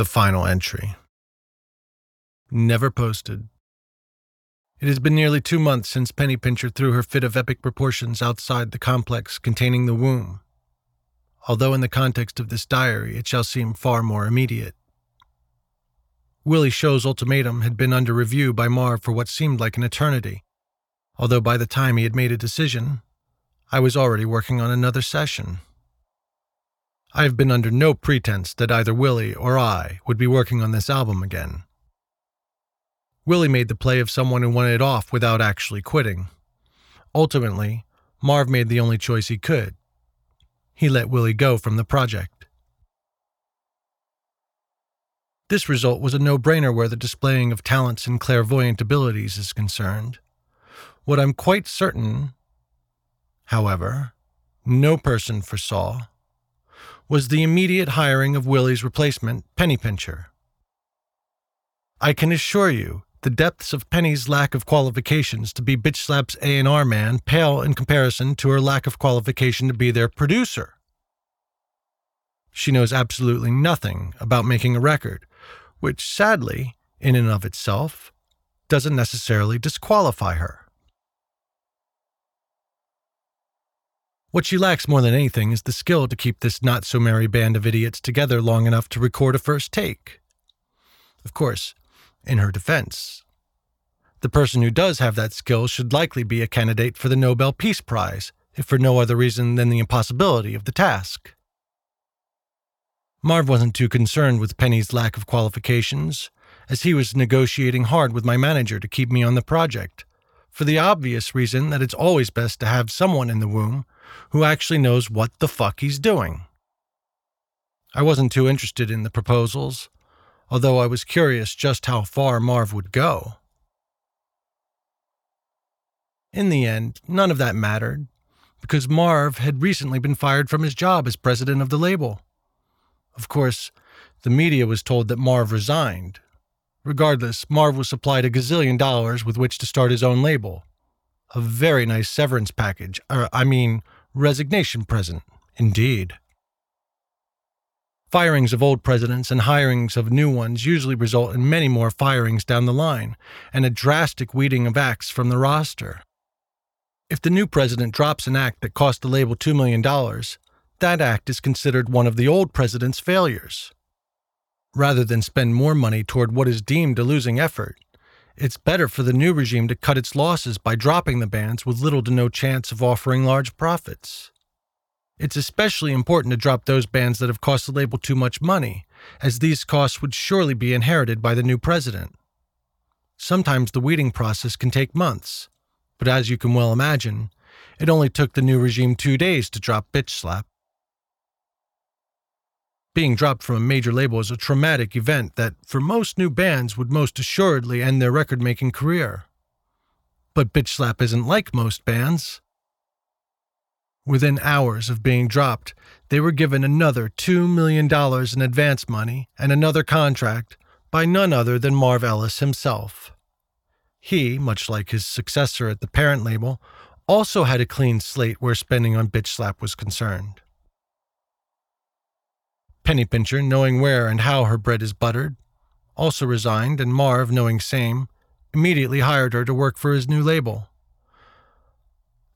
The final entry. Never posted. It has been nearly two months since Penny Pincher threw her fit of epic proportions outside the complex containing the womb, although in the context of this diary it shall seem far more immediate. Willie Show's ultimatum had been under review by Marv for what seemed like an eternity, although by the time he had made a decision, I was already working on another session. I have been under no pretense that either Willie or I would be working on this album again. Willie made the play of someone who wanted it off without actually quitting. Ultimately, Marv made the only choice he could. He let Willie go from the project. This result was a no brainer where the displaying of talents and clairvoyant abilities is concerned. What I'm quite certain however, no person foresaw, was the immediate hiring of Willie's replacement, Penny Pincher. I can assure you, the depths of Penny's lack of qualifications to be Bitch Slap's A&R man pale in comparison to her lack of qualification to be their producer. She knows absolutely nothing about making a record, which sadly, in and of itself, doesn't necessarily disqualify her. What she lacks more than anything is the skill to keep this not so merry band of idiots together long enough to record a first take. Of course, in her defense, the person who does have that skill should likely be a candidate for the Nobel Peace Prize, if for no other reason than the impossibility of the task. Marv wasn't too concerned with Penny's lack of qualifications, as he was negotiating hard with my manager to keep me on the project, for the obvious reason that it's always best to have someone in the womb who actually knows what the fuck he's doing. I wasn't too interested in the proposals, although I was curious just how far Marv would go. In the end, none of that mattered, because Marv had recently been fired from his job as president of the label. Of course, the media was told that Marv resigned. Regardless, Marv was supplied a gazillion dollars with which to start his own label. A very nice severance package, or, I mean, resignation present, indeed. Firings of old presidents and hirings of new ones usually result in many more firings down the line and a drastic weeding of acts from the roster. If the new president drops an act that cost the label $2 million, that act is considered one of the old president's failures. Rather than spend more money toward what is deemed a losing effort, it's better for the new regime to cut its losses by dropping the bands with little to no chance of offering large profits. It's especially important to drop those bands that have cost the label too much money, as these costs would surely be inherited by the new president. Sometimes the weeding process can take months, but as you can well imagine, it only took the new regime two days to drop Bitch Slap. Being dropped from a major label is a traumatic event that, for most new bands, would most assuredly end their record making career. But Bitch Slap isn't like most bands. Within hours of being dropped, they were given another $2 million in advance money and another contract by none other than Marv Ellis himself. He, much like his successor at the parent label, also had a clean slate where spending on Bitch Slap was concerned. Penny Pincher, knowing where and how her bread is buttered, also resigned, and Marv, knowing same, immediately hired her to work for his new label.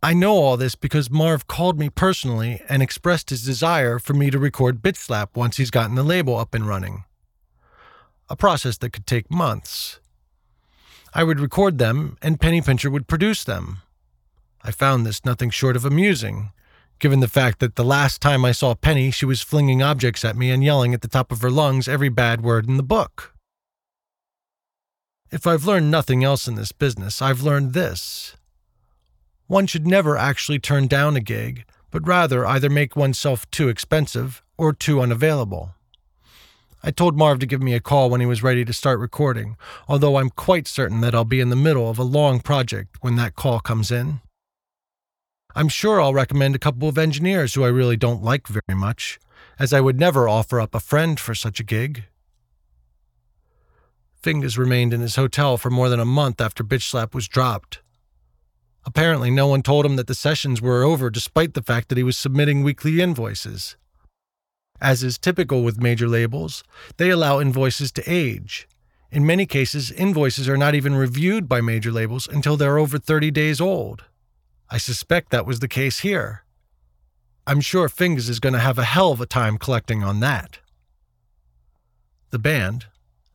I know all this because Marv called me personally and expressed his desire for me to record Bitch Slap once he's gotten the label up and running. A process that could take months. I would record them, and Penny Pincher would produce them. I found this nothing short of amusing, given the fact that the last time I saw Penny, she was flinging objects at me and yelling at the top of her lungs every bad word in the book. If I've learned nothing else in this business, I've learned this. One should never actually turn down a gig, but rather either make oneself too expensive or too unavailable. I told Marv to give me a call when he was ready to start recording, although I'm quite certain that I'll be in the middle of a long project when that call comes in. I'm sure I'll recommend a couple of engineers who I really don't like very much, as I would never offer up a friend for such a gig. Fingers remained in his hotel for more than a month after Bitch Slap was dropped. Apparently, no one told him that the sessions were over despite the fact that he was submitting weekly invoices. As is typical with major labels, they allow invoices to age. In many cases, invoices are not even reviewed by major labels until they're over 30 days old. I suspect that was the case here. I'm sure Fingers is going to have a hell of a time collecting on that. The band,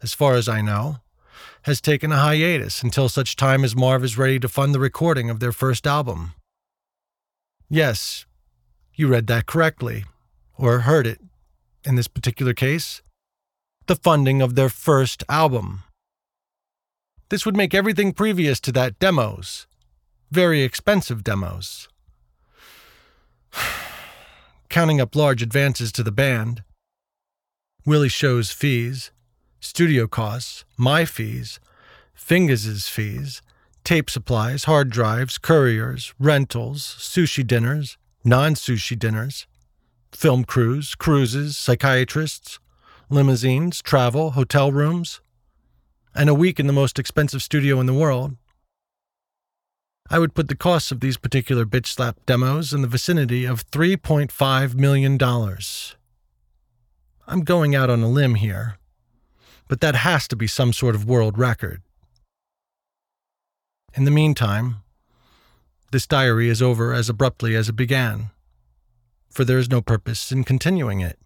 as far as I know, has taken a hiatus until such time as Marv is ready to fund the recording of their first album. Yes, you read that correctly, or heard it in this particular case. The funding of their first album. This would make everything previous to that demos, very expensive demos. Counting up large advances to the band, Willie Show's fees, studio costs, my fees, Fingers' fees, tape supplies, hard drives, couriers, rentals, sushi dinners, non sushi dinners, film crews, cruises, psychiatrists, limousines, travel, hotel rooms, and a week in the most expensive studio in the world. I would put the costs of these particular bitch slap demos in the vicinity of $3.5 million. I'm going out on a limb here, but that has to be some sort of world record. In the meantime, this diary is over as abruptly as it began, for there is no purpose in continuing it.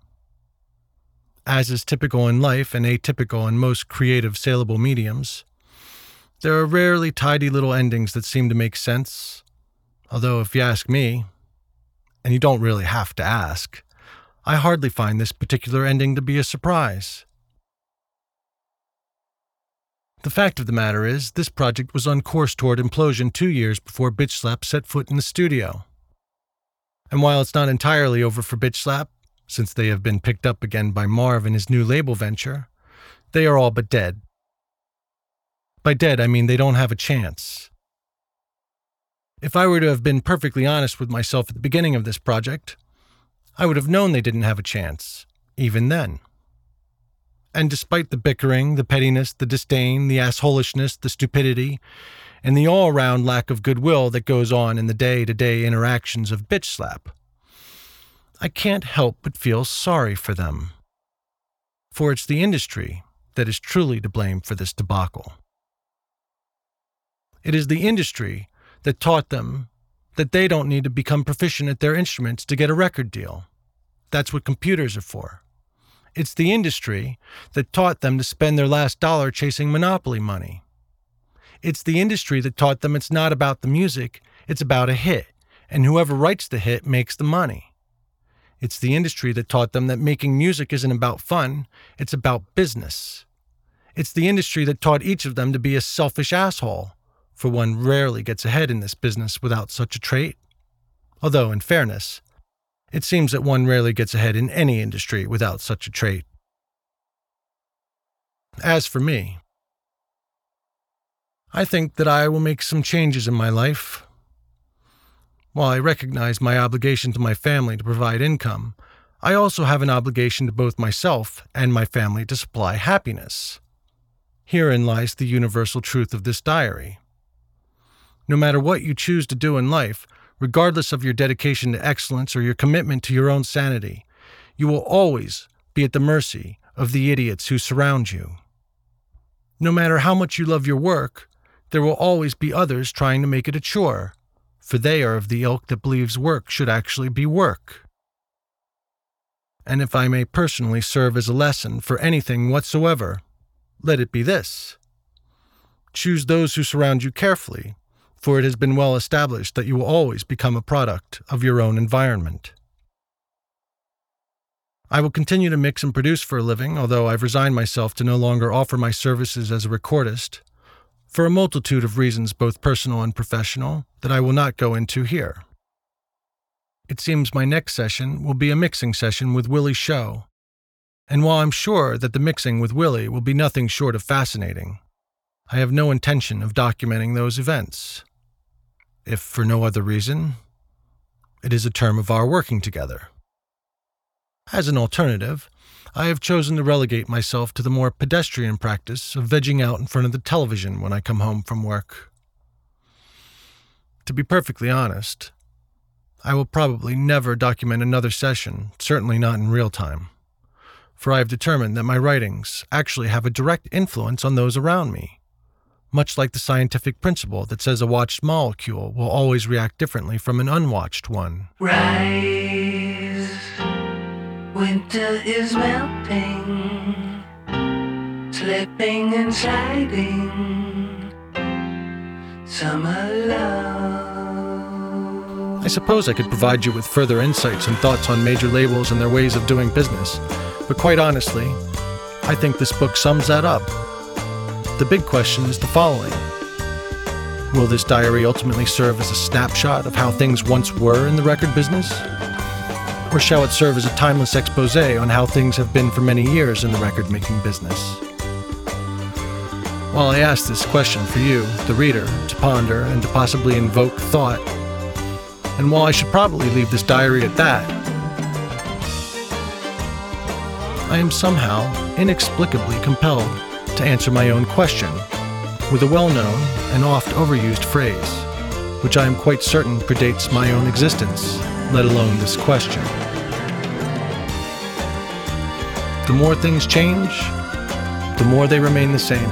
As is typical in life and atypical in most creative saleable mediums, there are rarely tidy little endings that seem to make sense, although, if you ask me, and you don't really have to ask, I hardly find this particular ending to be a surprise. The fact of the matter is, this project was on course toward implosion two years before Bitch Slap set foot in the studio. And while it's not entirely over for Bitch Slap, since they have been picked up again by Marv and his new label venture, they are all but dead. By dead, I mean they don't have a chance. If I were to have been perfectly honest with myself at the beginning of this project, I would have known they didn't have a chance, even then. And despite the bickering, the pettiness, the disdain, the assholishness, the stupidity, and the all round lack of goodwill that goes on in the day to day interactions of Bitch Slap, I can't help but feel sorry for them. For it's the industry that is truly to blame for this debacle. It is the industry that taught them that they don't need to become proficient at their instruments to get a record deal. That's what computers are for. It's the industry that taught them to spend their last dollar chasing monopoly money. It's the industry that taught them it's not about the music, it's about a hit, and whoever writes the hit makes the money. It's the industry that taught them that making music isn't about fun, it's about business. It's the industry that taught each of them to be a selfish asshole, for one rarely gets ahead in this business without such a trait. Although, in fairness, it seems that one rarely gets ahead in any industry without such a trait. As for me, I think that I will make some changes in my life. While I recognize my obligation to my family to provide income, I also have an obligation to both myself and my family to supply happiness. Herein lies the universal truth of this diary. No matter what you choose to do in life, regardless of your dedication to excellence or your commitment to your own sanity. You will always be at the mercy of the idiots who surround you. No matter how much you love your work, there will always be others trying to make it a chore, for they are of the ilk that believes work should actually be work. And if I may personally serve as a lesson for anything whatsoever, let it be this choose those who surround you carefully for it has been well established that you will always become a product of your own environment. I will continue to mix and produce for a living, although I've resigned myself to no longer offer my services as a recordist, for a multitude of reasons, both personal and professional, that I will not go into here. It seems my next session will be a mixing session with Willie Show, and while I'm sure that the mixing with Willie will be nothing short of fascinating, I have no intention of documenting those events if for no other reason, it is a term of our working together. As an alternative, I have chosen to relegate myself to the more pedestrian practice of vegging out in front of the television when I come home from work. To be perfectly honest, I will probably never document another session, certainly not in real time. For I have determined that my writings actually have a direct influence on those around me, much like the scientific principle that says a watched molecule will always react differently from an unwatched one. Rise, winter is melting, slipping and sliding, summer love. I suppose I could provide you with further insights and thoughts on major labels and their ways of doing business, but quite honestly, I think this book sums that up. The big question is the following Will this diary ultimately serve as a snapshot of how things once were in the record business? Or shall it serve as a timeless expose on how things have been for many years in the record making business? While I ask this question for you, the reader, to ponder and to possibly invoke thought, and while I should probably leave this diary at that, I am somehow inexplicably compelled to answer my own question with a well known and oft overused phrase, which I am quite certain predates my own existence, let alone this question. The more things change, the more they remain the same.